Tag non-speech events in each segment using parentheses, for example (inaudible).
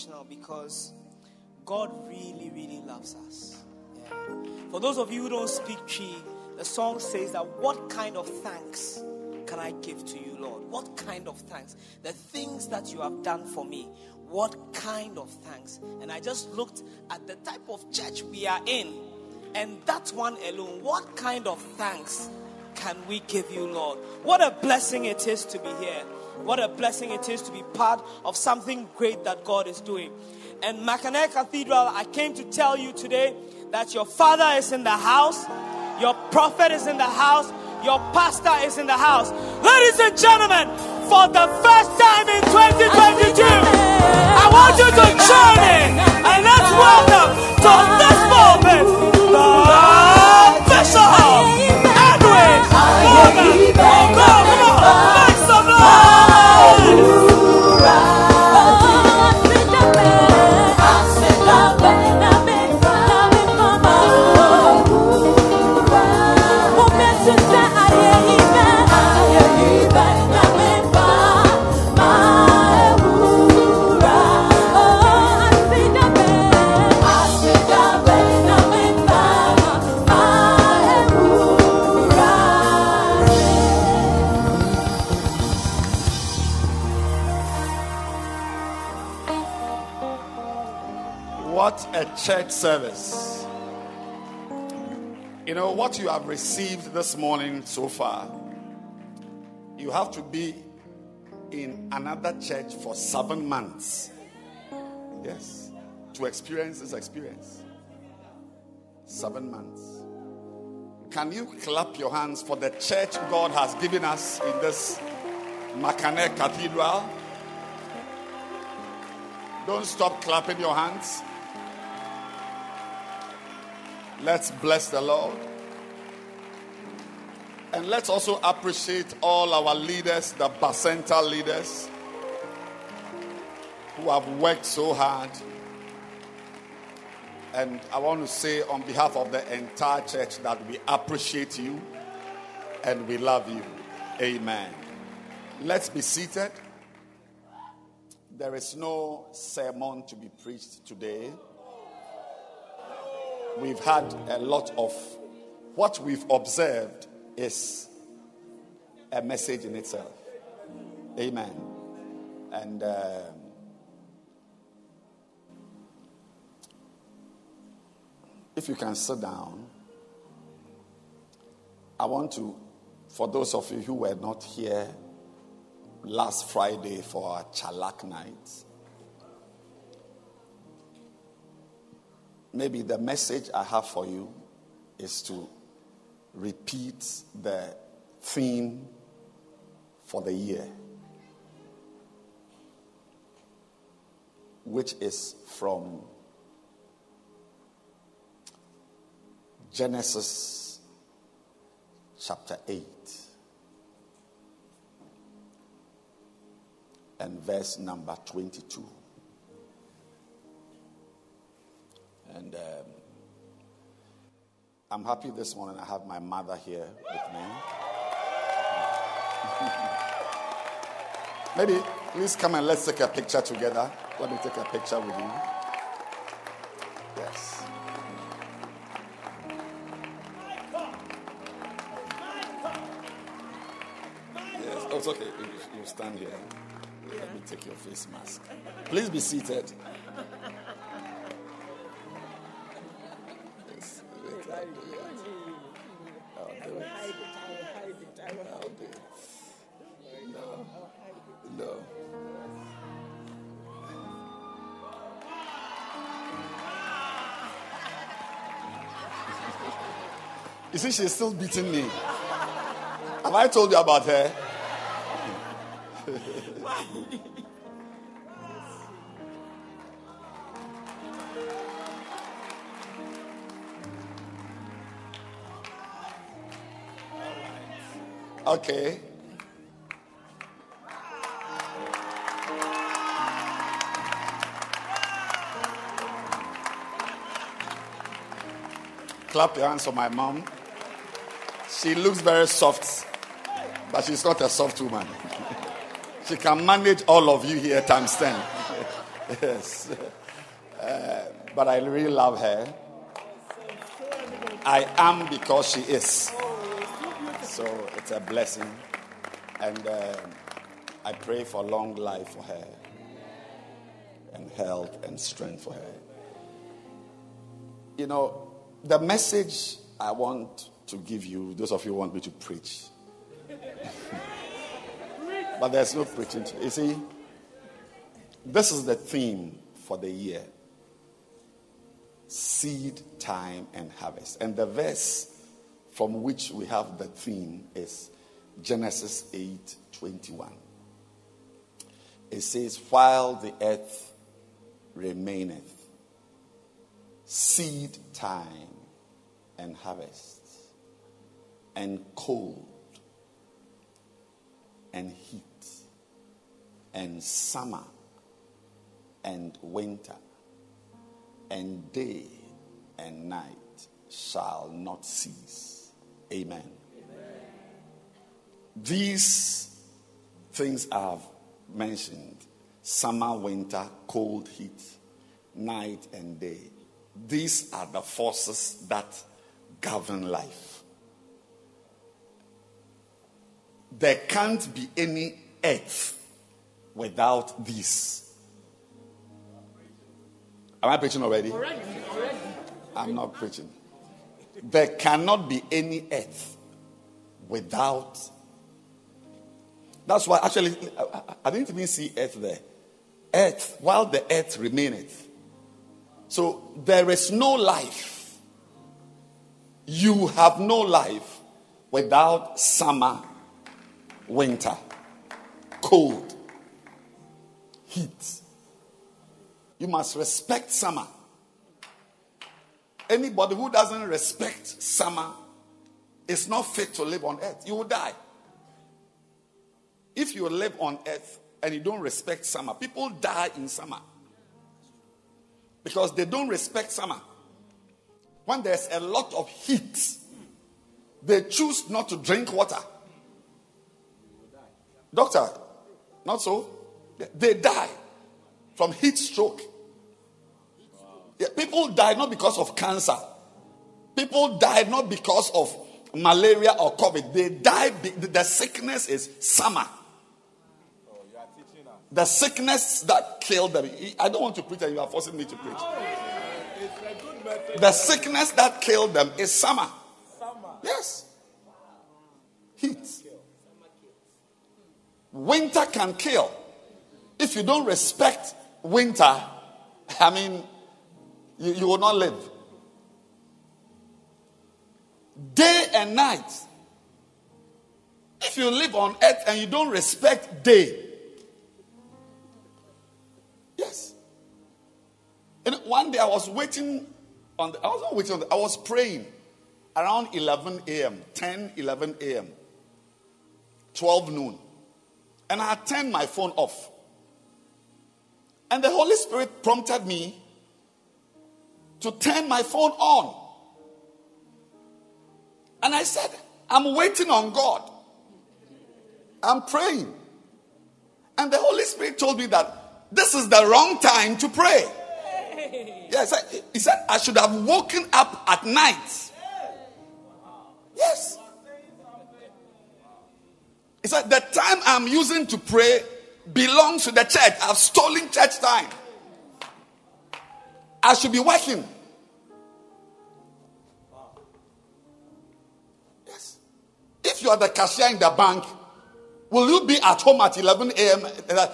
emotional because God really, really loves us. Yeah. For those of you who don't speak Twi, the song says that what kind of thanks can I give to you, Lord? What kind of thanks? The things that you have done for me. What kind of thanks? And I just looked at the type of church we are in, and that one alone. What kind of thanks can we give you, Lord? What a blessing it is to be here. What a blessing it is to be part of something great that God is doing. And Mackinac Cathedral, I came to tell you today that your father is in the house, your prophet is in the house, your pastor is in the house. Ladies and gentlemen, for the first time in 2022, I want you to join in and let's welcome to this moment the Bishop Edwin Morgan. Service. You know what you have received this morning so far. You have to be in another church for seven months. Yes. To experience this experience. Seven months. Can you clap your hands for the church God has given us in this Makane Cathedral? Don't stop clapping your hands. Let's bless the Lord. And let's also appreciate all our leaders, the Bacenta leaders, who have worked so hard. And I want to say, on behalf of the entire church, that we appreciate you and we love you. Amen. Let's be seated. There is no sermon to be preached today we've had a lot of what we've observed is a message in itself. Amen. And um, if you can sit down, I want to, for those of you who were not here last Friday for our Chalak night, maybe the message I have for you is to repeat the theme for the year, which is from Genesis chapter 8 and verse number 22. And um, I'm happy this morning I have my mother here with me. (laughs) Maybe please come and let's take a picture together. Let me take a picture with you. Yes. Yes. Oh, it's okay. You, you stand here. Let me take your face mask. Please be seated. think she's still beating me. Have I told you about her? (laughs) okay. Clap your hands for my mom. She looks very soft, but she's not a soft woman. she can manage all of you here times 10. (laughs) yes. Uh, but I really love her. I am because she is. So it's a blessing. And uh, I pray for long life for her, and health and strength for her. You know, the message I want to give you, those of you who want me to preach, (laughs) but there's no preaching. You see, this is the theme for the year seed time and harvest. And the verse from which we have the theme is Genesis 8 21. It says, While the earth remaineth, seed time and harvest, and cold and heat, and summer and winter, and day and night shall not cease. Amen. Amen. These things I've mentioned summer, winter, cold, heat, night, and day these are the forces that govern life. There can't be any earth without this. Am I preaching already? I'm not preaching. There cannot be any earth without. That's why, actually, I didn't even see earth there. Earth, while the earth remaineth. So there is no life. You have no life without summer, winter, cold, heat. You must respect summer. Anybody who doesn't respect summer is not fit to live on earth. You will die. If you live on earth and you don't respect summer, people die in summer because they don't respect summer. When there's a lot of heat, they choose not to drink water. Doctor, not so? They die from heat stroke. Yeah, people die not because of cancer. People die not because of malaria or COVID. They died, the sickness is summer. The sickness that killed them. I don't want to preach and you are forcing me to preach. The sickness that killed them is summer. summer. Yes. Heat. Winter can kill. If you don't respect winter, I mean, you, you will not live. Day and night. If you live on earth and you don't respect day, yes. And one day I was waiting on the, I was not waiting on the, I was praying around 11 a.m., 10, 11 a.m., 12 noon. And I turned my phone off. And the Holy Spirit prompted me to turn my phone on. And I said, I'm waiting on God. I'm praying. And the Holy Spirit told me that this is the wrong time to pray. Yes, he said I should have woken up at night. Yes. He said the time I'm using to pray belongs to the church. I've stolen church time. I should be working. Yes. If you are the cashier in the bank, will you be at home at 11 a.m.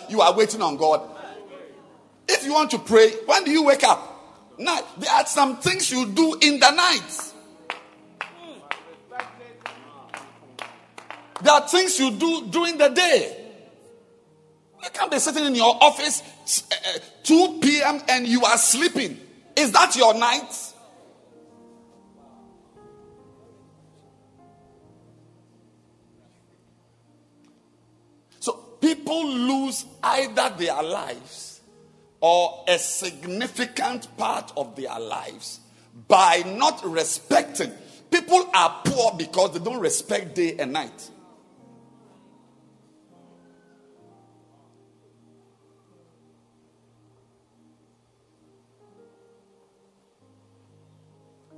you are waiting on God? If you want to pray, when do you wake up? Night. There are some things you do in the night. There are things you do during the day. You can't be sitting in your office uh, 2 p.m. and you are sleeping. Is that your night? So people lose either their lives or a significant part of their lives by not respecting. People are poor because they don't respect day and night.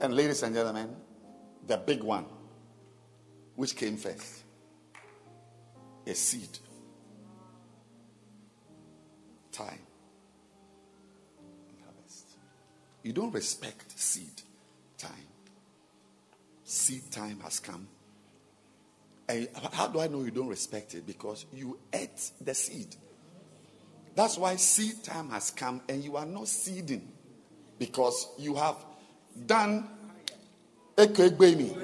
And ladies and gentlemen, the big one, which came first, a seed. Time. Harvest. You don't respect seed time. Seed time has come. And how do I know you don't respect it? Because you ate the seed. That's why seed time has come and you are not seeding. Because you have done ekwegbe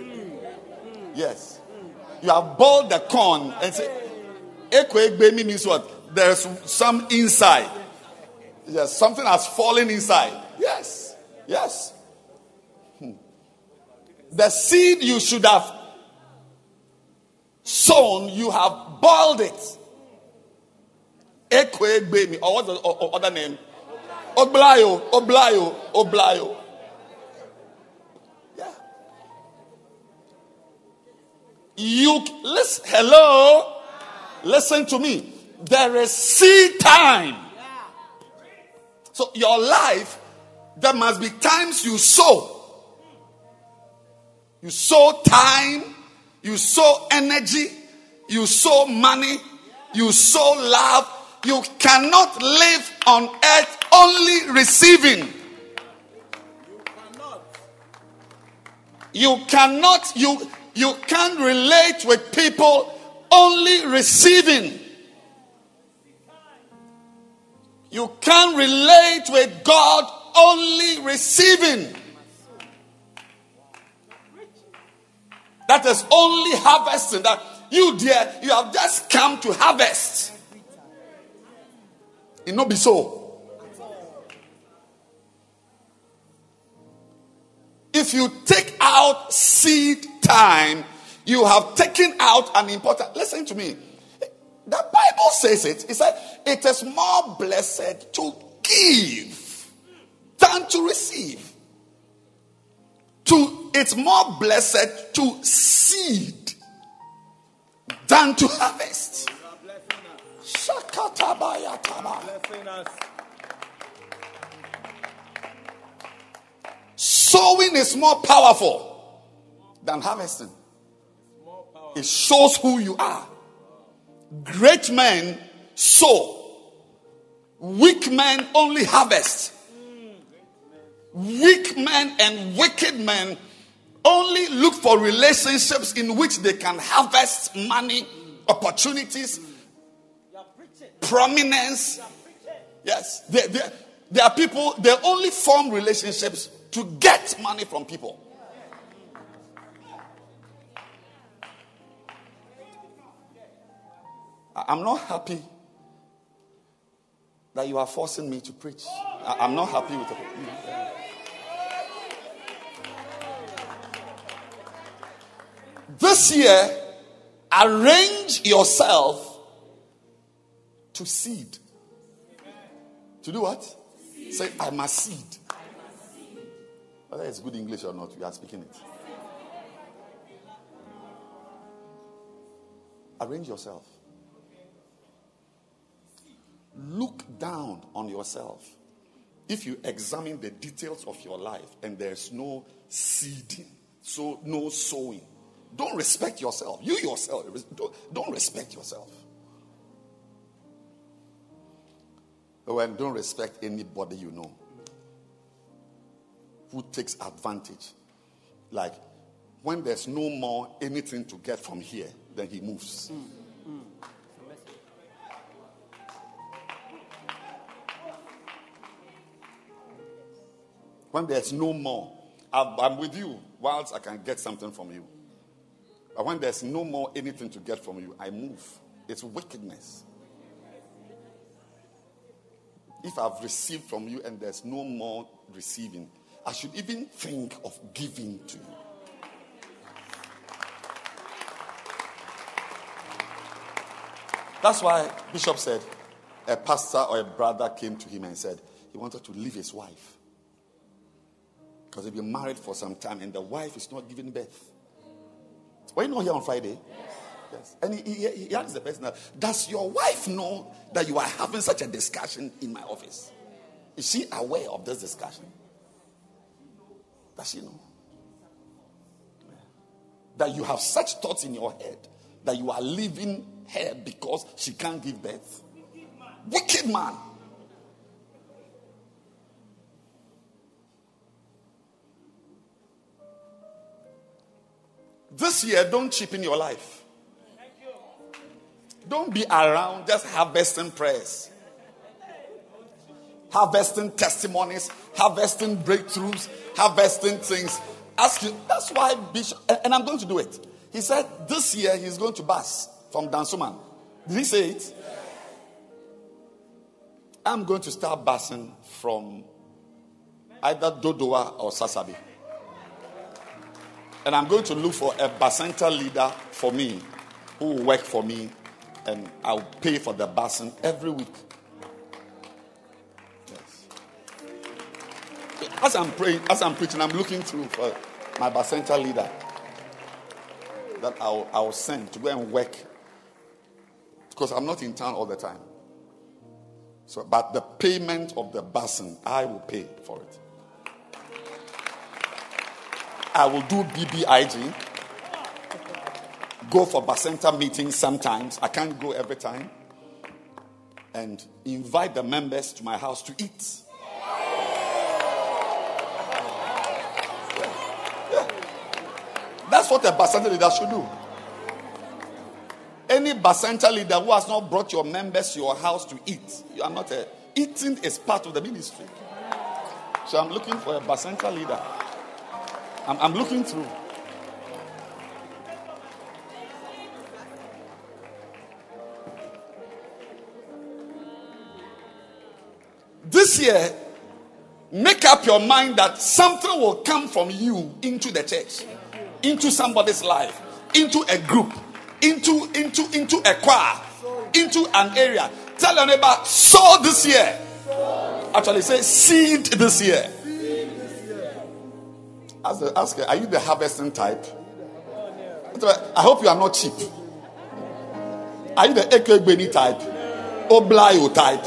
Yes. You have boiled the corn and say ekwegbe means what? There's some inside. Yes, something has fallen inside. Yes. Yes. Hmm. The seed you should have sown, you have boiled it. Ekwegbe or what's the o- o- other name? Oblayo, oblayo, oblayo. You listen, hello. Listen to me. There is seed time. So your life, there must be times you sow. You sow time, you sow energy, you sow money, you sow love. You cannot live on earth only receiving. You cannot, you, cannot you can't relate with people only receiving. You can't relate with God only receiving. That is only harvesting. That you, dear, you have just come to harvest. It not be so. If you take out seed time, you have taken out an important. Listen to me. The Bible says it. It said it is more blessed to give than to receive. To it's more blessed to seed than to harvest. Sowing is more powerful than harvesting. It shows who you are. Great men sow, weak men only harvest. Weak men and wicked men only look for relationships in which they can harvest money, opportunities, prominence. Yes, there, there, there are people, they only form relationships to get money from people. I'm not happy that you are forcing me to preach. I- I'm not happy with it. This year, arrange yourself to seed. To do what? Say, I must seed. Whether it's good English or not, we are speaking it. Arrange yourself. Look down on yourself. If you examine the details of your life and there's no seeding, so no sowing, don't respect yourself. You yourself, don't, respect yourself. Oh, when don't respect anybody you know who takes advantage. Like when there's no more anything to get from here, then he moves. Mm. When there's no more, I'm with you whilst I can get something from you. But when there's no more anything to get from you, I move. It's wickedness. If I've received from you and there's no more receiving, I should even think of giving to you. That's why Bishop said a pastor or a brother came to him and said he wanted to leave his wife. Because you've been married for some time and the wife is not giving birth. Were you not here on Friday? Yes. And he, he, he asked the person, Does your wife know that you are having such a discussion in my office? Is she aware of this discussion? Does she know? That you have such thoughts in your head that you are leaving her because she can't give birth? Wicked man. This year, don't cheapen your life. Don't be around just harvesting prayers, harvesting testimonies, harvesting breakthroughs, harvesting things. Ask you. That's why Bishop, and I'm going to do it. He said this year he's going to bus from Dansoman. Did he say it? I'm going to start busing from either Dodowa or Sasabi. And I'm going to look for a Bacenta leader for me who will work for me and I'll pay for the busing every week. Yes. As I'm praying, as I'm preaching, I'm looking through for my Bacenta leader that I'll, I'll send to go and work because I'm not in town all the time. So, but the payment of the busing, I will pay for it. I will do BBIG. Go for Bacenta meetings sometimes. I can't go every time. And invite the members to my house to eat. That's what a Bacenta leader should do. Any Bacenta leader who has not brought your members to your house to eat, you are not a. Eating is part of the ministry. So I'm looking for a Bacenta leader. I'm, I'm looking through. This year, make up your mind that something will come from you into the church, into somebody's life, into a group, into into into a choir, into an area. Tell your neighbor, sow this year. Actually, say seed this year. Ask, ask her, are you the harvesting type? I hope you are not cheap. Are you the Ekegbeni type? Oblayo type?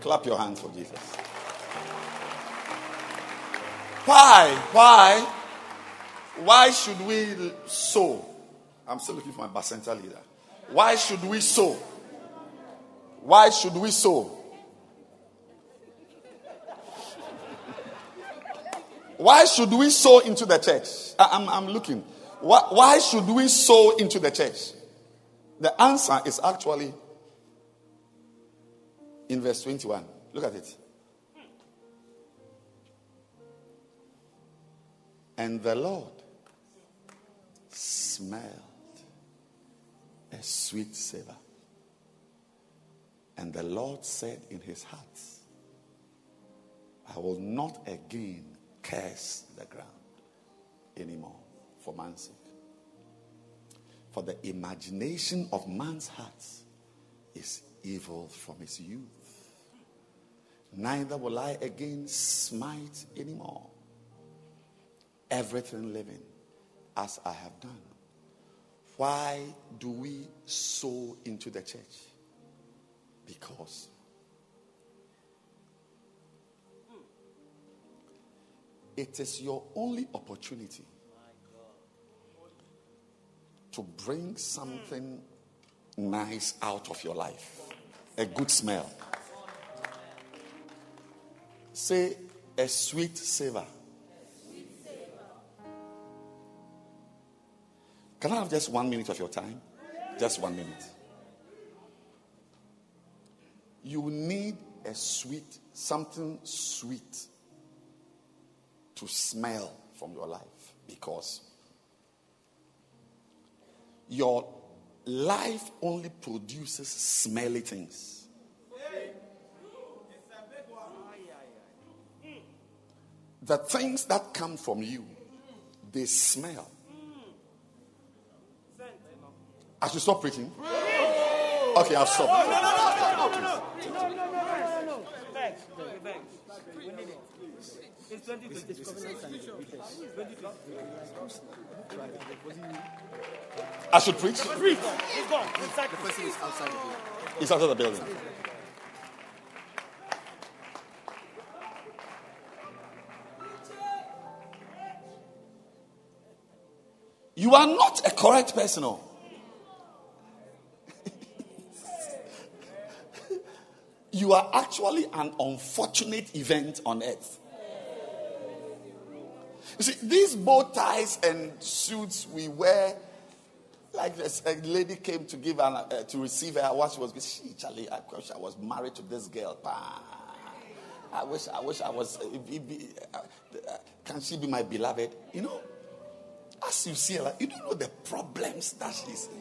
Clap your hands for Jesus. Why? Why? Why should we sow? I'm still looking for my Bacenta leader. Why should we sow? Why should we sow? Why should we sow into the church? I, am I'm, I'm looking. Why, why should we sow into the church? The answer is actually in verse 21. Look at it. And the Lord smelled a sweet savor. And the Lord said in his heart, I will not again curse the ground anymore for man's sake. For the imagination of man's heart is evil from his youth. Neither will I again smite anymore everything living as I have done. Why do we sow into the church? Because It is your only opportunity to bring something nice out of your life. A good smell. Say a sweet savor. Can I have just one minute of your time? Just one minute. You need a sweet, something sweet to smell from your life because your life only produces smelly things. The things that come from you, they smell. I should stop preaching. Okay, I'll stop. I should preach. Preach. He's gone. Inside the person is outside the building. He's outside the building. You are not a correct person. Oh. (laughs) you are actually an unfortunate event on earth. You see, these bow ties and suits we wear, like this, a lady came to give an, uh, to receive her what she was. She, Charlie, I wish I was married to this girl. I wish, I wish I was. Uh, be- be- uh, can she be my beloved? You know, as you see her, you don't know the problems that she's in.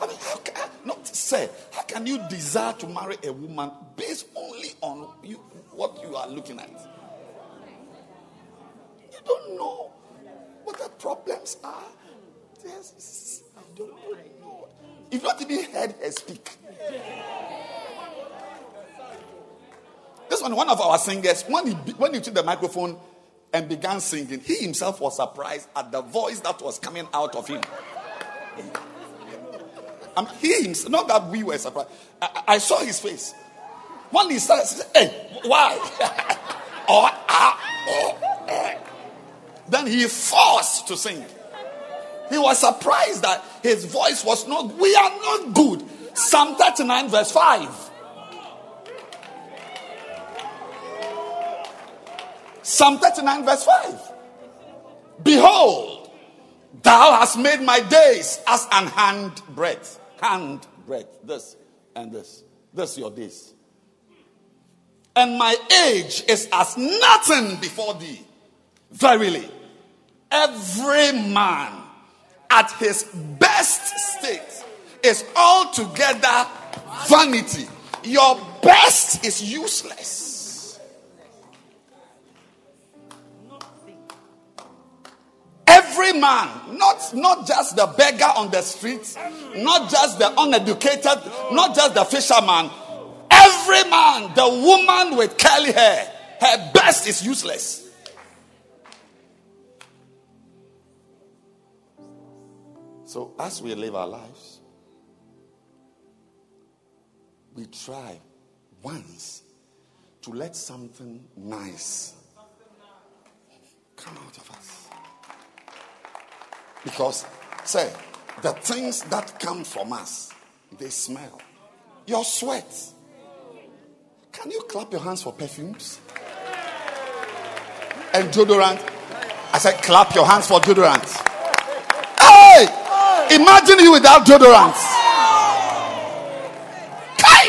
I mean, how can, not say, how can you desire to marry a woman based only on you, what you are looking at? Don't know what the problems are. Yes, you don't know. You've not even heard her speak. This one, one of our singers, when he, when he took the microphone and began singing, he himself was surprised at the voice that was coming out of him. Um, he himself, not that we were surprised. I, I saw his face. When he started, he said, hey, why? (laughs) or, ah, oh, eh. Then he forced to sing. He was surprised that his voice was not, we are not good. Psalm 39, verse 5. Psalm 39, verse 5. Behold, thou hast made my days as an hand breadth. Hand breadth. This and this. This your days. And my age is as nothing before thee. Verily, every man at his best state is altogether vanity. Your best is useless. Every man, not, not just the beggar on the street, not just the uneducated, not just the fisherman, every man, the woman with curly hair, her best is useless. So, as we live our lives, we try once to let something nice come out of us. Because, say, the things that come from us, they smell. Your sweat. Can you clap your hands for perfumes? And deodorant. I said, clap your hands for deodorant. Imagine you without deodorant. Kai!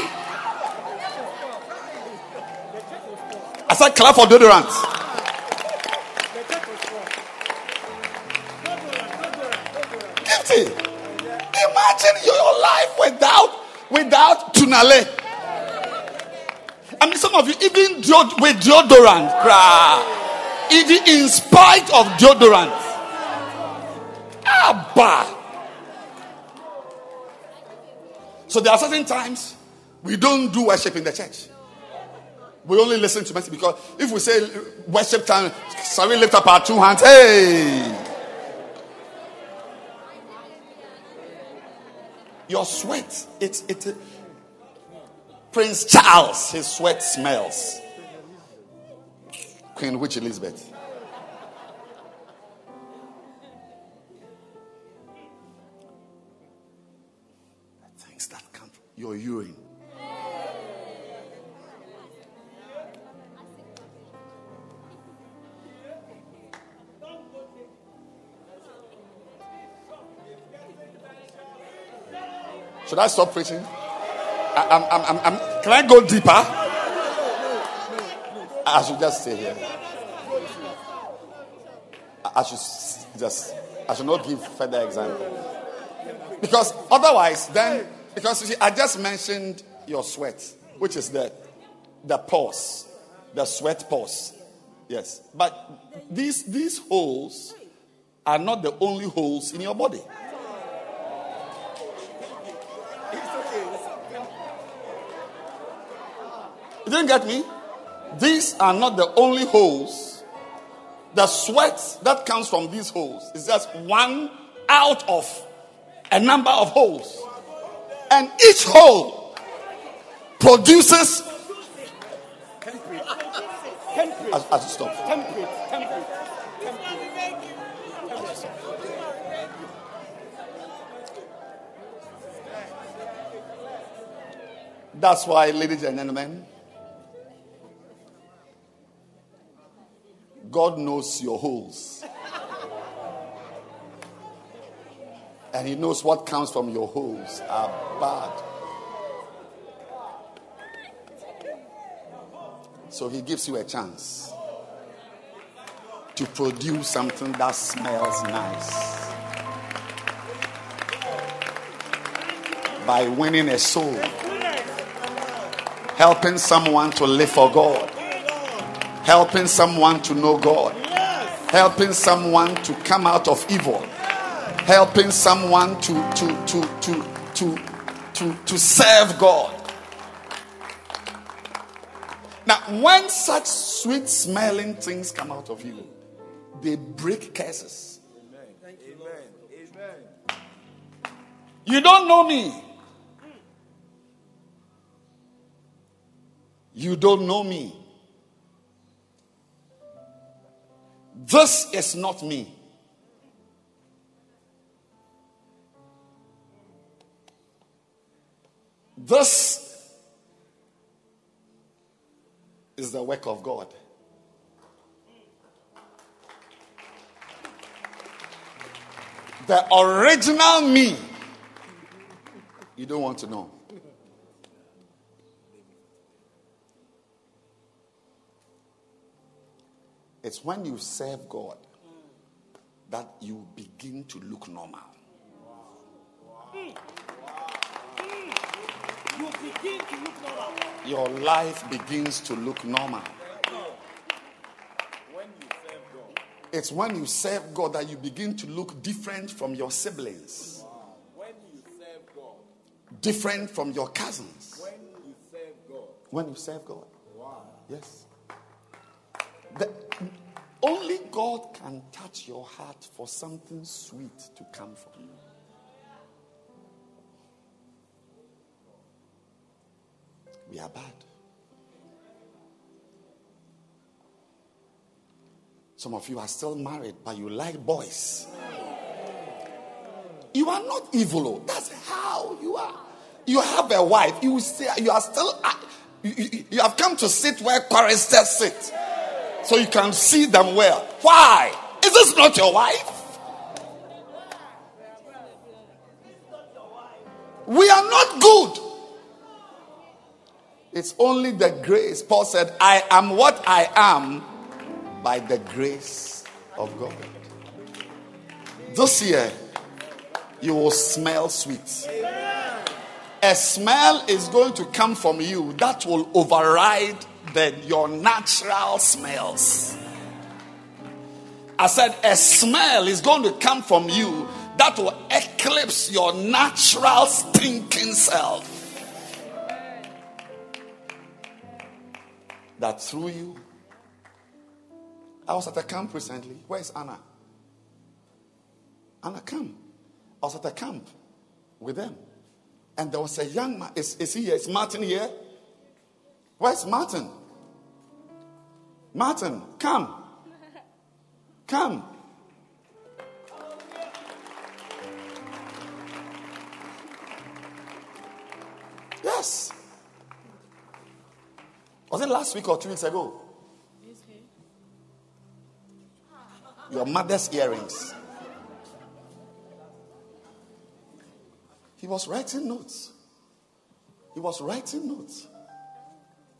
I said, clap for deodorant. Gifty. Imagine your life without without tunale. I mean, some of you even deod- with deodorant, even in spite of deodorant. Abba. So there are certain times we don't do worship in the church. We only listen to message because if we say worship time, we lift up our two hands? Hey! Your sweat, it's it. Prince Charles, his sweat smells. Queen Witch Elizabeth. Your urine. Should I stop preaching? I, I'm, I'm, I'm, can I go deeper? I should just stay here. I- I should just, I should not give further example. Because otherwise, then, because you see, I just mentioned your sweat, which is the, the pores, the sweat pores. Yes. But these, these holes are not the only holes in your body. You didn't get me? these are not the only holes. The sweat that comes from these holes is just one out of a number of holes. And each hole produces. I should stop. That's why, ladies and gentlemen, God knows your holes. And He knows what comes from your holes are bad. So He gives you a chance to produce something that smells nice. By winning a soul, helping someone to live for God helping someone to know God, helping someone to come out of evil, helping someone to to to to to to, to serve God. Now, when such sweet smelling things come out of you, they break curses. You don't know me. You don't know me. This is not me. This is the work of God. The original me, you don't want to know. It's when you serve God that you begin to look normal. You begin to look normal. Your life begins to look normal. It's when you serve God that you begin to look different from your siblings, When you serve God. different from your cousins. When you serve God. When you serve God. Yes. The, only God can touch your heart for something sweet to come from you. We are bad. Some of you are still married, but you like boys. You are not evil. oh. That's how you are. You have a wife. You say you are still. uh, You, have come to sit where choristers sit, so you can see them well. Why? Is this not your wife? We are not good. It's only the grace. Paul said, I am what I am by the grace of God. This year, you will smell sweet. A smell is going to come from you that will override the, your natural smells. I said, a smell is going to come from you that will eclipse your natural stinking self. That through you, I was at a camp recently. Where's Anna? Anna, come. I was at a camp with them. And there was a young man. Is, is he here? Is Martin here? Where's Martin? Martin, come. Come. Yes. Was it last week or two weeks ago? Your mother's earrings. He was writing notes. He was writing notes.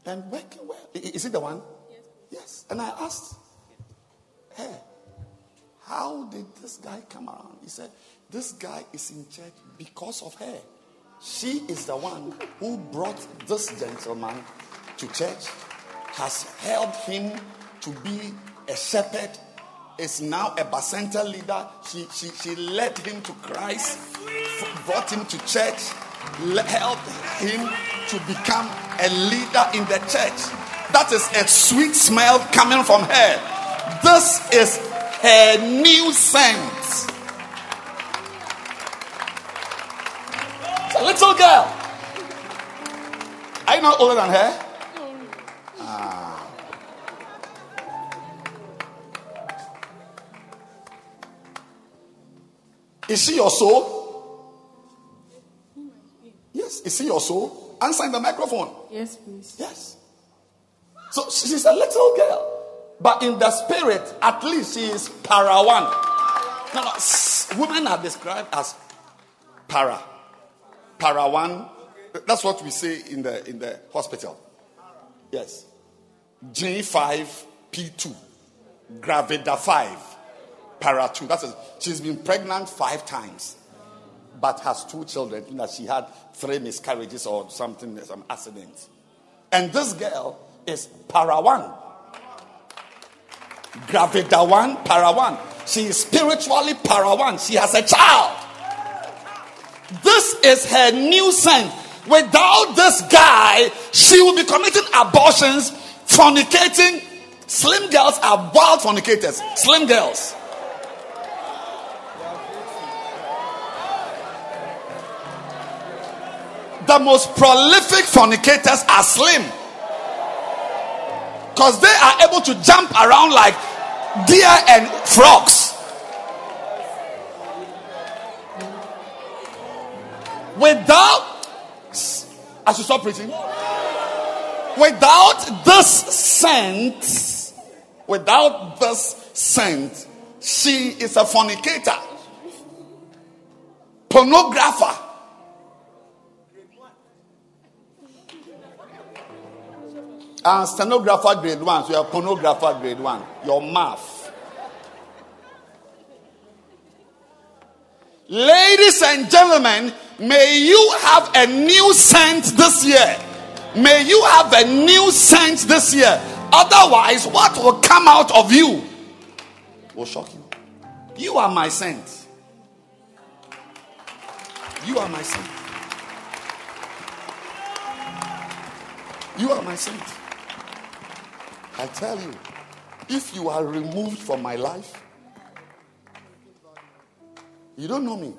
And working well. Is it the one? Yes. And I asked, hey, how did this guy come around? He said, this guy is in church because of her. She is the one who brought this gentleman to church, has helped him to be a shepherd, is now a bacenta leader. She, she, she led him to Christ, brought him to church, helped him to become a leader in the church. That is a sweet smell coming from her. This is her new scent. It's a little girl. Are you not older than her? Is she your soul? Yes. Is she your soul? Answer in the microphone. Yes, please. Yes. So she's a little girl. But in the spirit, at least she is para one. No, no. Women are described as para. Para one. That's what we say in the in the hospital. Yes. G5 P2. Gravida 5. Para 2. That's it. She's been pregnant five times. But has two children. You know, she had three miscarriages or something, some accident. And this girl is para one. Gravida one, para one. She is spiritually para one. She has a child. This is her new scent. Without this guy, she will be committing abortions, fornicating. Slim girls are wild fornicators. Slim girls. The most prolific fornicators are slim. Because they are able to jump around like deer and frogs. Without, I should stop preaching. Without this scent, without this scent, she is a fornicator, pornographer. And stenographer grade one, so you're pornographer grade one. Your math. Ladies and gentlemen, may you have a new scent this year. May you have a new scent this year. Otherwise, what will come out of you will shock you. You are my scent. You are my scent. You are my scent. I tell you, if you are removed from my life, you don't know me.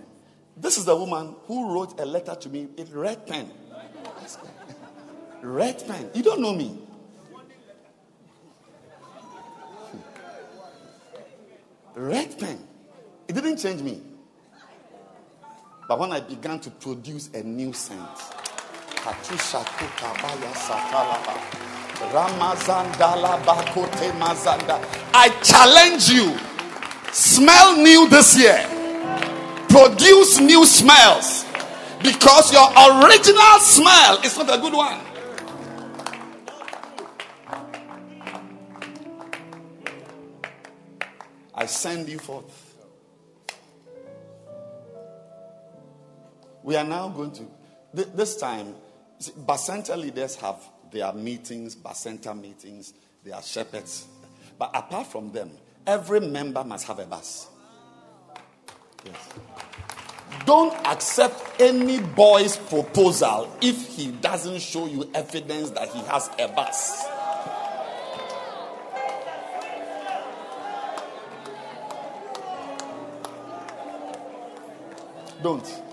This is the woman who wrote a letter to me in red pen. Red pen. You don't know me. Red pen. It didn't change me. But when I began to produce a new scent, Mazanda. I challenge you. Smell new this year. Produce new smells. Because your original smell is not a good one. I send you forth. We are now going to, this time, see, Bacenta leaders have their meetings, Bacenta meetings, they are shepherds. But apart from them, every member must have a bus. Yes. Don't accept any boy's proposal if he doesn't show you evidence that he has a bus. Don't.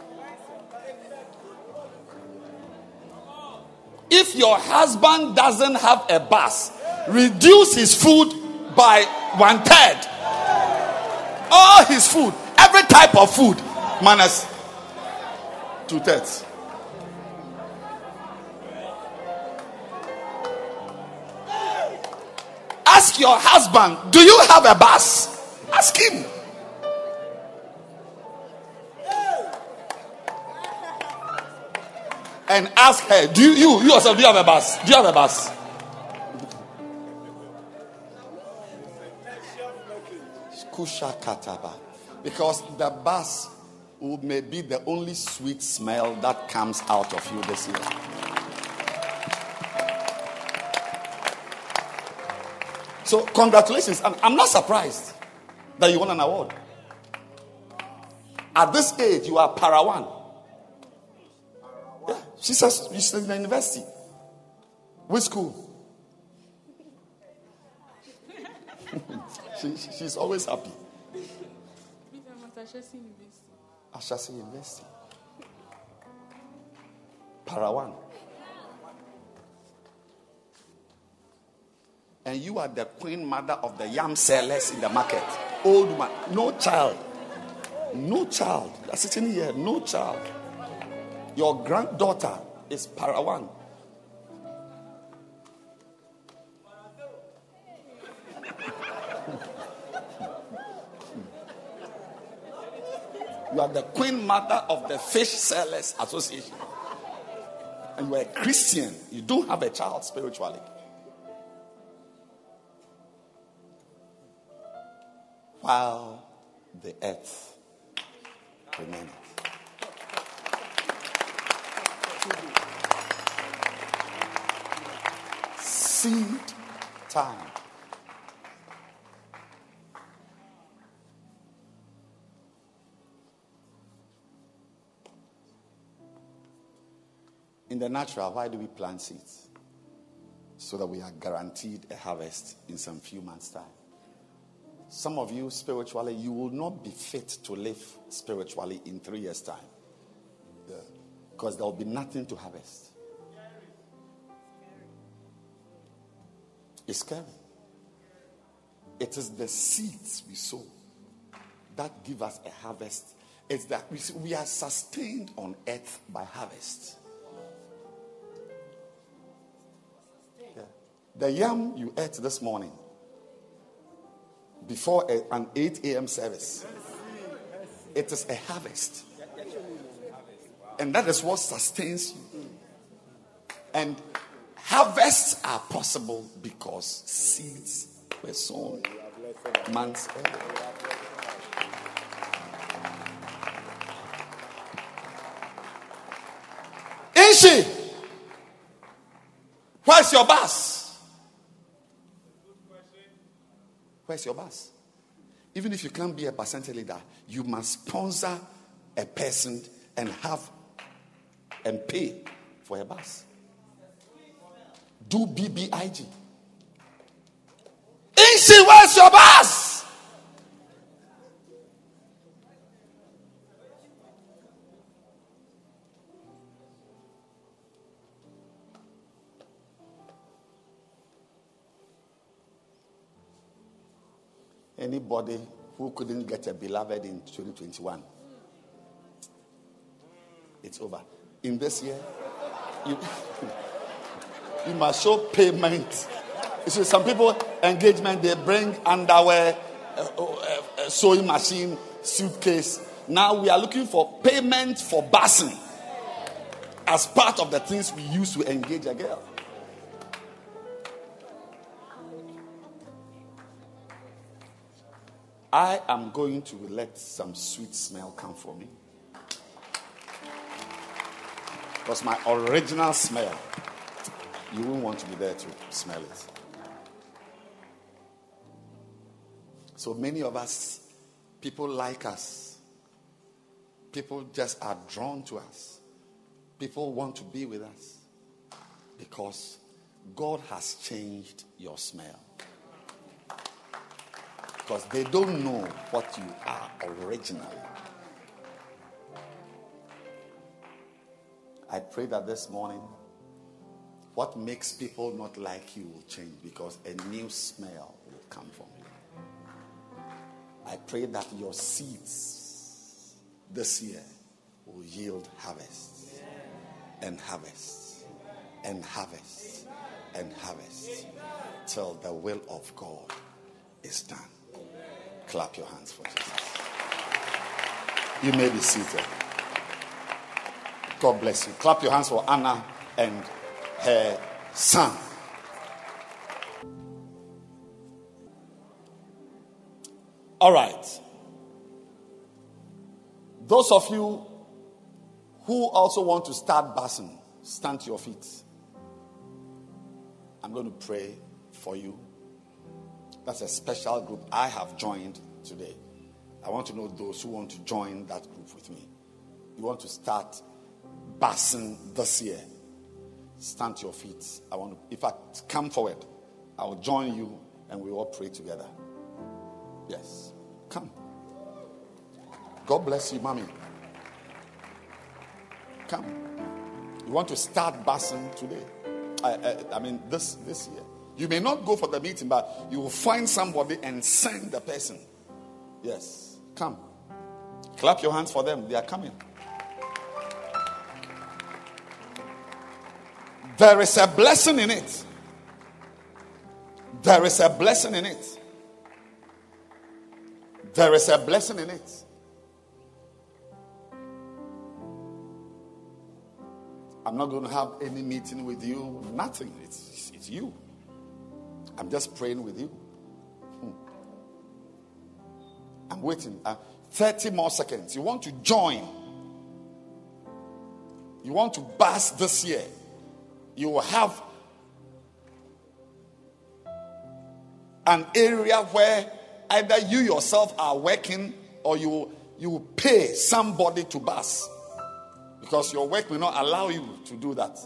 If your husband doesn't have a bus, reduce his food by one third. All his food, every type of food, minus two thirds. Ask your husband, do you have a bus? Ask him. And ask her, do you, you, you yourself, do you have a bus? Do you have a bus? Because the bus may be the only sweet smell that comes out of you this year. So, congratulations. I'm, I'm not surprised that you won an award. At this age, you are para one. She says she's in the university. Which school? (laughs) she, she's always happy. Ashesi University. Parawan. And you are the queen mother of the yam sellers in the market. Old man. No child. No child. That's sitting here. No child. Your granddaughter is Parawan. You are the queen mother of the Fish Sellers Association. And you are a Christian. You don't have a child spiritually. While the earth remaineth. Seed time. In the natural, why do we plant seeds? So that we are guaranteed a harvest in some few months' time. Some of you, spiritually, you will not be fit to live spiritually in three years' time. Because there will be nothing to harvest. It's scary. It is the seeds we sow that give us a harvest. It's that we, we are sustained on earth by harvest. Yeah. The yam you ate this morning before a- an 8 a.m. service, it is a harvest. And that is what sustains you. And harvests are possible because seeds were sown months earlier. Inshi, where's your bus? Where's your bus? Even if you can't be a Bacenta leader, you must sponsor a person and have and pay for a bus. Do BBIG. Inshi, where's your bus? Anybody who couldn't get a beloved in 2021, it's over. In this year, you, (laughs) you must show payment. You see, some people engagement they bring underwear, uh, uh, uh, sewing machine, suitcase. Now we are looking for payment for busing as part of the things we use to engage a girl. I am going to let some sweet smell come for me. Because my original smell, you wouldn't want to be there to smell it. So many of us, people like us. People just are drawn to us. People want to be with us because God has changed your smell. Because they don't know what you are originally. I pray that this morning, what makes people not like you will change because a new smell will come from you. I pray that your seeds this year will yield harvest and harvest and harvest and harvest till the will of God is done. Clap your hands for Jesus. You may be seated. God bless you. Clap your hands for Anna and her son. All right. Those of you who also want to start busing, stand to your feet. I'm going to pray for you. That's a special group I have joined today. I want to know those who want to join that group with me. You want to start busing this year. Stand to your feet. I want to, in fact, come forward. I'll join you and we all pray together. Yes. Come. God bless you, mommy. Come. You want to start busing today? I, I, I mean, this this year. You may not go for the meeting, but you will find somebody and send the person. Yes. Come. Clap your hands for them. They are coming. There is a blessing in it. There is a blessing in it. There is a blessing in it. I'm not going to have any meeting with you, nothing. It's, it's you. I'm just praying with you. Hmm. I'm waiting. Uh, 30 more seconds. You want to join. You want to pass this year. You will have an area where either you yourself are working or you, you pay somebody to bus. Because your work will not allow you to do that.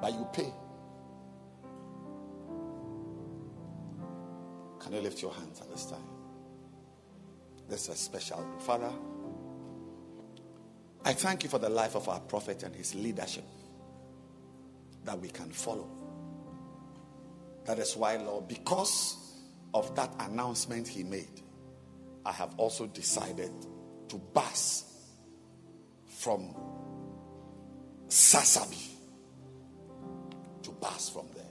But you pay. Can you lift your hands at this time? This is a special Father. I thank you for the life of our prophet and his leadership that we can follow. That is why, Lord, because of that announcement he made, I have also decided to pass from Sasabi to pass from there.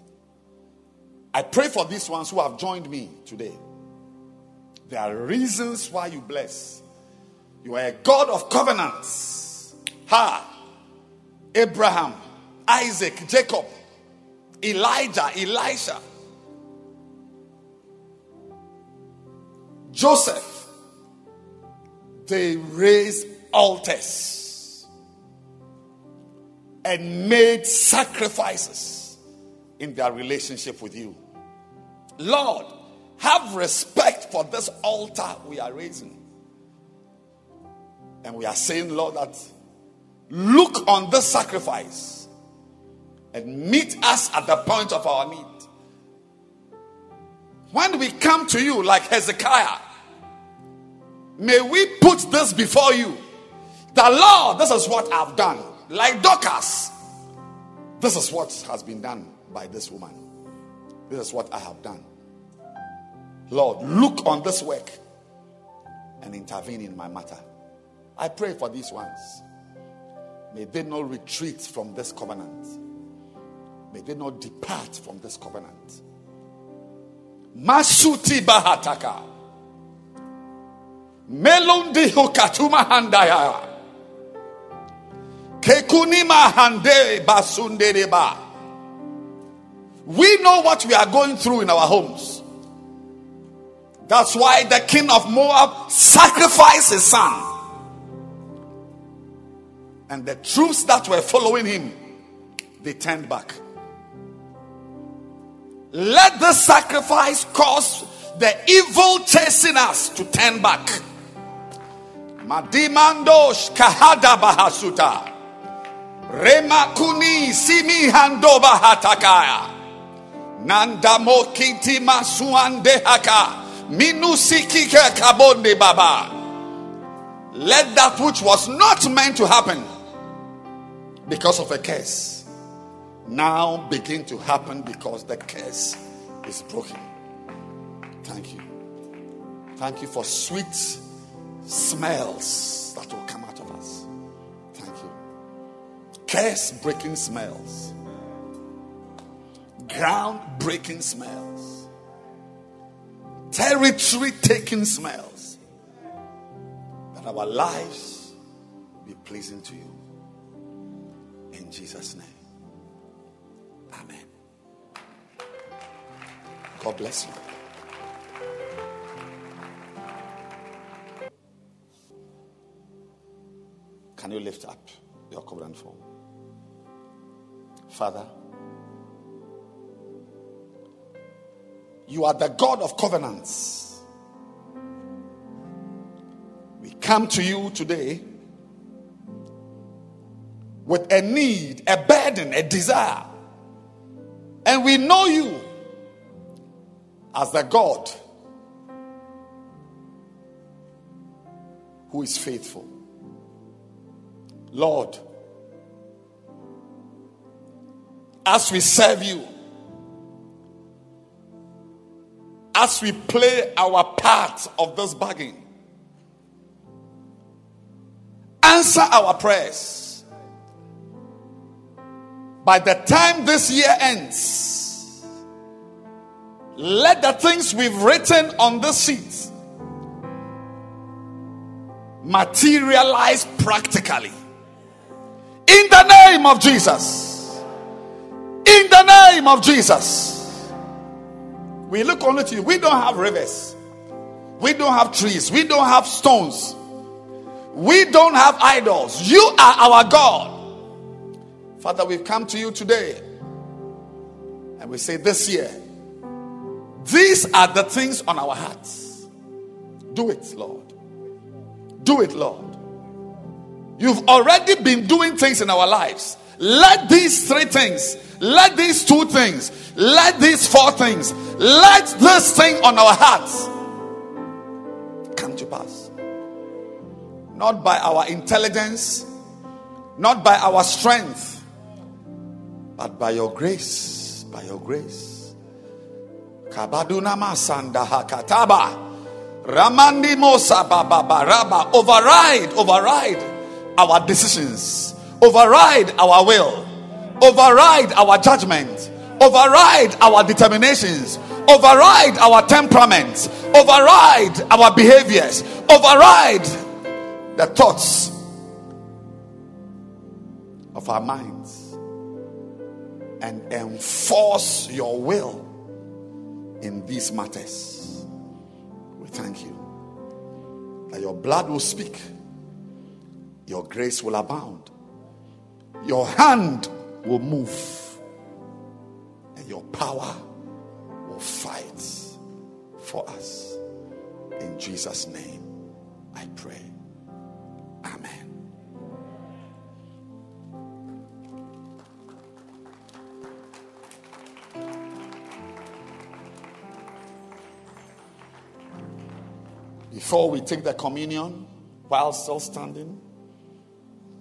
I pray for these ones who have joined me today. There are reasons why you bless. You are a God of covenants. Ha! Abraham, Isaac, Jacob, Elijah, Elisha, Joseph. They raised altars and made sacrifices in their relationship with you. Lord, have respect for this altar we are raising. And we are saying, Lord, that look on this sacrifice and meet us at the point of our need. When we come to you like Hezekiah, may we put this before you. The Lord, this is what I've done. Like Dorcas, this is what has been done by this woman. This is what I have done. Lord, look on this work and intervene in my matter. I pray for these ones. May they not retreat from this covenant. May they not depart from this covenant. Masuti bahataka. Melundi hukatuma handaya. Kekunima hande basundereba. We know what we are going through in our homes. That's why the king of Moab sacrificed his son. And the troops that were following him, they turned back. Let the sacrifice cause the evil chasing us to turn back. Madimandosh kahada bahasuta. Remakuni simi hando bahatakaya. Nandamo kiti masuande haka. Minusiki kabonde baba. Let that which was not meant to happen because of a curse now begin to happen because the curse is broken. Thank you. Thank you for sweet smells that will come out of us. Thank you. Curse breaking smells, ground breaking smells, territory taking smells. That our lives be pleasing to you. In Jesus' name. Amen. God bless you. Can you lift up your covenant form? Father, you are the God of covenants. We come to you today with a need, a burden, a desire. And we know you as the God who is faithful. Lord, as we serve you, as we play our part of this bargain, answer our prayers. By the time this year ends, let the things we've written on this sheet materialize practically. In the name of Jesus. In the name of Jesus. We look only to you. We don't have rivers. We don't have trees. We don't have stones. We don't have idols. You are our God. Father, we've come to you today. And we say this year, these are the things on our hearts. Do it, Lord. Do it, Lord. You've already been doing things in our lives. Let these three things, let these two things, let these four things, let this thing on our hearts come to pass. Not by our intelligence, not by our strength, but by your grace. By your grace. Kabaduna masanda hakataba. Ramandi Mosa Baba. Override, override our decisions, override our will, override our judgment, override our determinations, override our temperaments, override our behaviors, override the thoughts of our minds, and enforce your will in these matters. We thank you that your blood will speak, your grace will abound, your hand will move, and your power will fight for us. In Jesus' name, I pray. Before we take the communion, while still standing,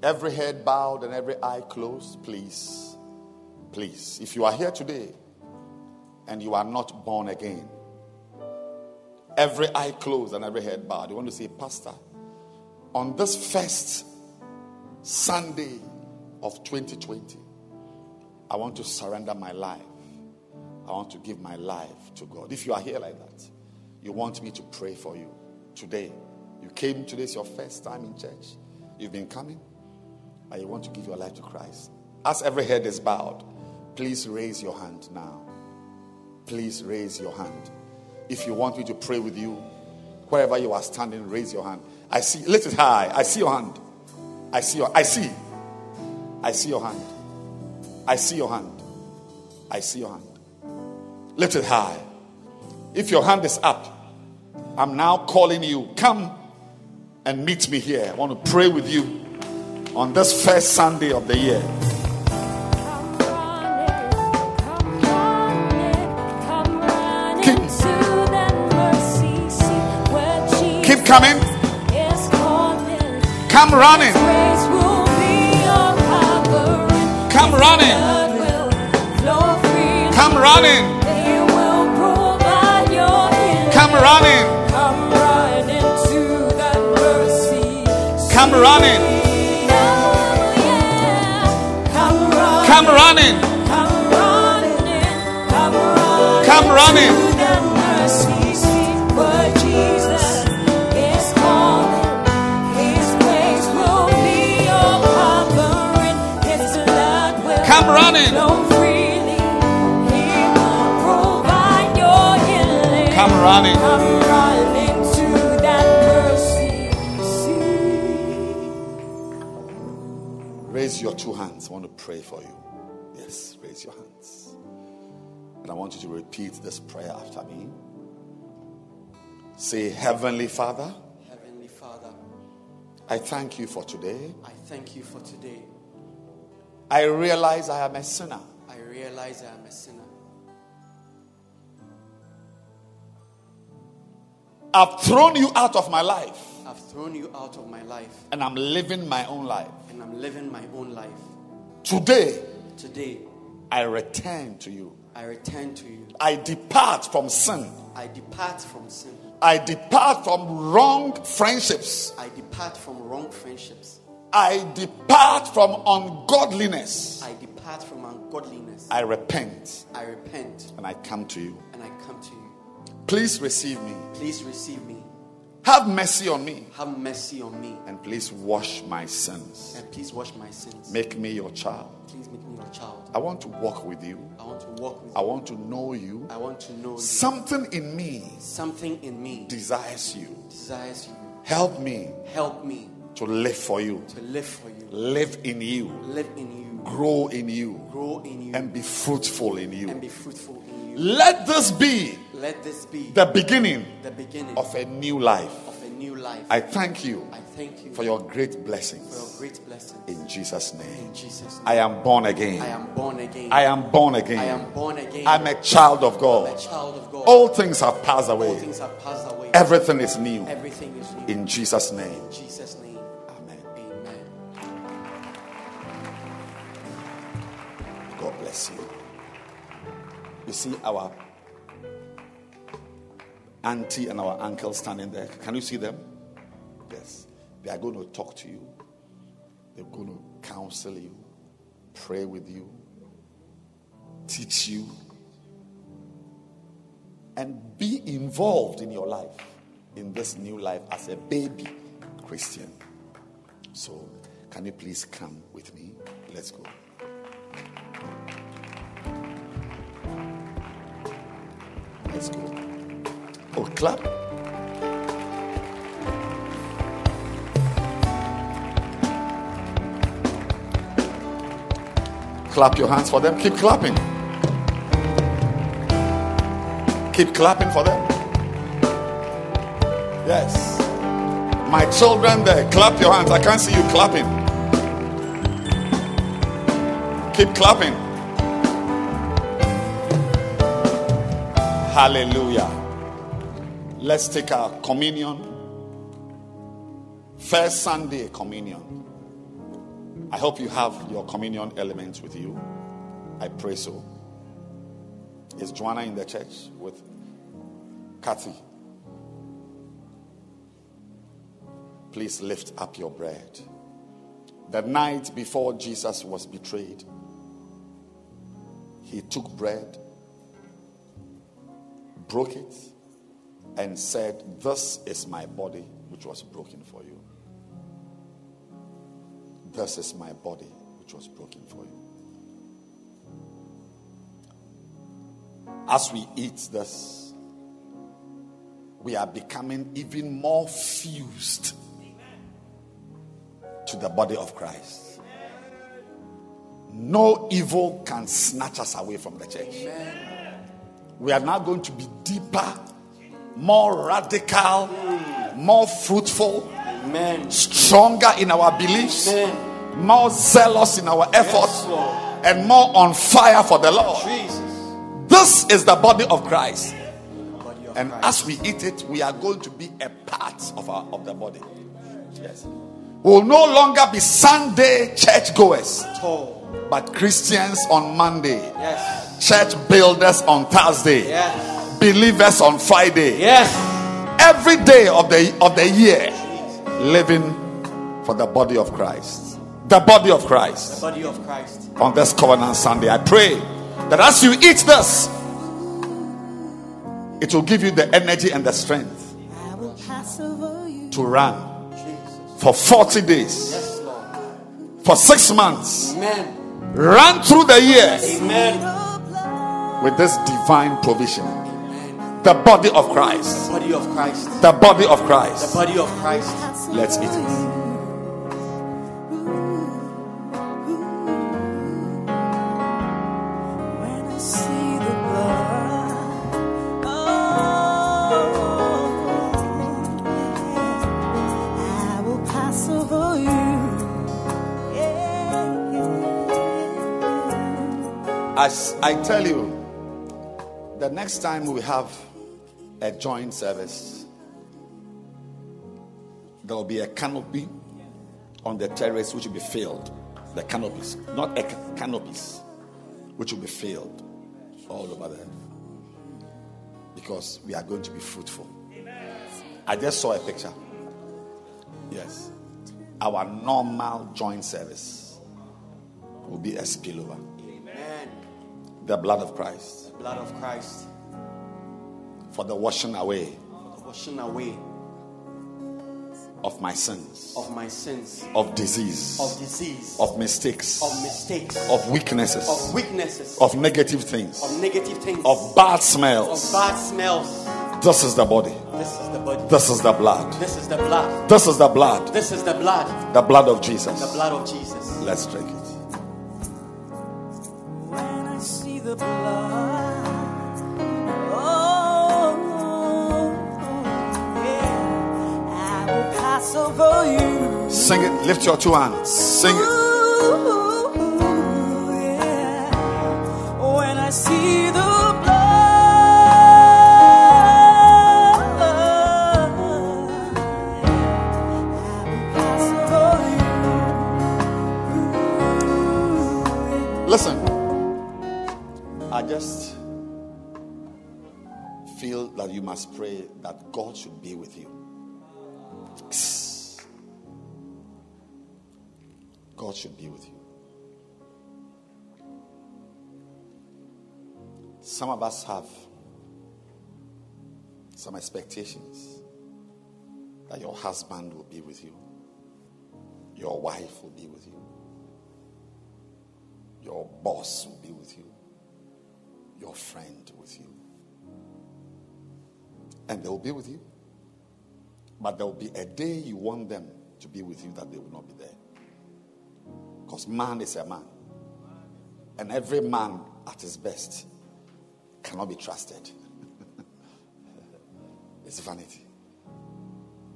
every head bowed and every eye closed, please, please, if you are here today and you are not born again, every eye closed and every head bowed, you want to say, Pastor, on this first Sunday of 2020, I want to surrender my life. I want to give my life to God. If you are here like that, you want me to pray for you today. You came today, it's your first time in church. You've been coming, and you want to give your life to Christ. As every head is bowed, please raise your hand now. Please raise your hand. If you want me to pray with you, wherever you are standing, raise your hand. I see, lift it high. I see your hand. I see your, I see. I see your hand. I see your hand. I see your hand. Lift it high. If your hand is up, I'm now calling you. Come and meet me here. I want to pray with you on this first Sunday of the year. Keep- coming. Come running. Come running. Come running. Come running. Come running. Come running. Come running. Come running. Come running. Raise your two hands. I want to pray for you. Yes, raise your hands. And I want you to repeat this prayer after me. Say, Heavenly Father, Heavenly Father, I thank you for today. I thank you for today. I realize I am a sinner. I realize I am a sinner. I've thrown you out of my life. I've thrown you out of my life and I'm living my own life. And I'm living my own life. Today, Today, I return to you. I return to you. I depart from sin. I depart from sin. I depart from wrong friendships. I depart from wrong friendships. I depart from ungodliness. I depart from ungodliness. I repent I repent and I come to you. and I come to you. Please receive me. Please receive me. Have mercy on me. Have mercy on me. And please wash my sins. And please wash my sins. Make me your child. Please make me your child. I want to walk with you. I want to walk with you. I you. want to know you. I want to know you. Something in me Something in me desires you. desires you. Help me Help me to live for you, to live for you. live in you, Live in you. grow in you, Grow in you. and be fruitful in you. and be fruitful in you. Let this be Let this be the beginning the beginning of a new life. of a new life. I thank you I thank you for your great for your blessings. great blessings. In Jesus' name. In Jesus' name. I am born again. I am born again. I am born again. I am born again. I'm a child of I'm a God. child of God. All things have passed All away. things have passed away. Everything is new. Everything is new. In Jesus' name. In Jesus' name. Amen. Amen. God bless you. You see our auntie and our uncle standing there. Can you see them? Yes. They are going to talk to you. They're going to counsel you, pray with you, teach you, and be involved in your life, in this new life as a baby Christian. So, can you please come with me? Let's go. Let's go. Oh, clap. Clap your hands for them. Keep clapping. Keep clapping for them. Yes. My children there, clap your hands. I can't see you clapping. Keep clapping. Hallelujah. Let's take our communion. First Sunday communion. I hope you have your communion elements with you. I pray so. Is Joanna in the church with Kathy? Please lift up your bread. The night before Jesus was betrayed, he took bread, broke it, and said, This is my body, which was broken for you. This is my body, which was broken for you. As we eat this, we are becoming even more fused to the body of Christ. No evil can snatch us away from the church. We are now going to be deeper, more radical, more fruitful, Amen. stronger in our beliefs, Amen. more zealous in our efforts, Yes, and more on fire for the Lord. Jesus. This is the body of Christ. Body of And Christ. as we eat it, we are going to be a part of our of the body. Yes. We'll no longer be Sunday churchgoers, Tall. but Christians on Monday, Yes. church builders on Thursday, Yes. Believers on Friday. Yes. Every day of the of the year, living for the body of Christ. The body of Christ. Body of Christ. on this covenant Sunday. I pray that as you eat this, it will give you the energy and the strength I will pass over you. to run for 40 days, Yes, for six months. Amen. Run through the years Amen. with this divine provision. Amen. The body of Christ. The body of Christ. The body of Christ. The body of Christ. Let's eat it. I see the blood, oh, I will pass over you. Yeah, yeah. As I tell you, the next time we have a joint service, there will be a canopy on the terrace which will be filled. The canopies, not a ca- canopies, which will be filled all over there. Because we are going to be fruitful. I just saw a picture. Yes. Our normal joint service will be a spillover. Amen. The blood of Christ The Blood of Christ for the washing away washing away of my sins, of my sins, of disease, of disease, of mistakes, of mistakes, of weaknesses, of weaknesses, of negative things, of negative things, of bad smells of smells. bad smells. This is the body. This is the body. This is the blood. This is the blood. This is the blood. This is the blood. The blood of Jesus. The blood of Jesus. Let's drink it. When I see the blood, pass over you. Sing it. Lift your two hands. Sing it. Ooh, yeah. When I see the blood, I will pass over you. Listen. I just feel that you must pray that God should be with you. God should be with you. Some of us have some expectations that your husband will be with you, your wife will be with you, your boss will be with you, your friend with you. And they will be with you. But there will be a day you want them to be with you that they will not be there. Because man is a man. And every man at his best cannot be trusted. (laughs) it's vanity.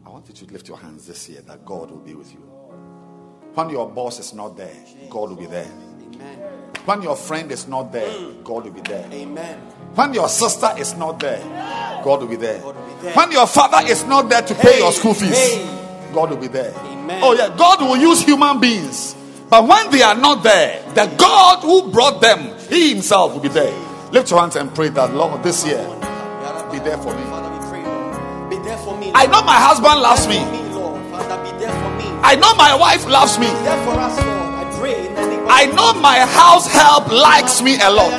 I want you to lift your hands this year that God will be with you. When your boss is not there, God will be there. Amen. When your friend is not there, mm. God will be there. Amen. When your sister is not there, God will be there. God will be there. When your father is not there to pay Hey, your school fees, hey. God will be there. Amen. Oh, yeah, God will use human beings. But when they are not there, the God who brought them, He Himself will be there. Lift your hands and pray that, Lord, this year, be there for me. Father, we pray, Be there for me. I know my husband loves me. there for me, Lord. Be there for me. I know my wife loves me. Be there for us, Lord. I pray in the name of I know my house help likes me a lot.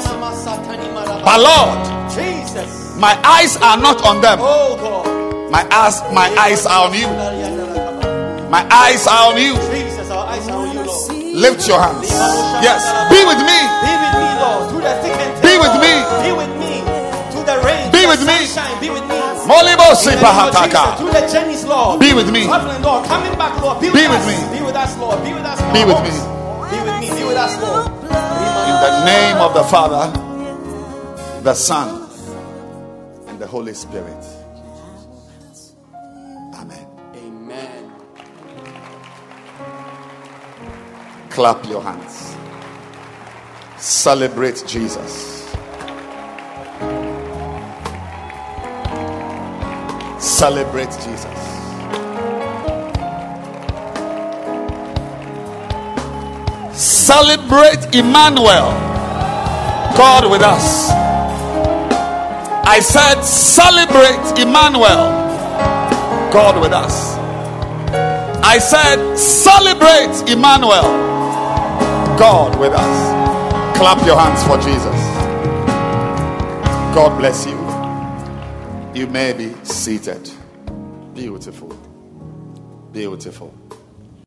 But Lord. My eyes are not on them. Oh God. My eyes, my eyes are on you. My eyes are on you. Jesus, our eyes are on you, Lord. Lift your hands. Yes. Be with me. Be with me, Lord, through the thick and Be with me. Be with me through the rain. Be with me. Be with me. Molibo In the name of Jesus, Sipahataka. Through the journeys, Lord. Be with me. Traveling, Lord. Coming back, Lord. Be, with, me. Be with us, Lord. Be with us, Lord. Be with me. Be with me. Be with us, Lord. In the name of the Father, the Son, and the Holy Spirit. Amen. Amen. Clap your hands. Celebrate Jesus. Celebrate Jesus. Celebrate Emmanuel, God with us. I said, celebrate Emmanuel, God with us. I said, celebrate Emmanuel, God with us. Clap your hands for Jesus. God bless you. You may be seated. Beautiful. Beautiful.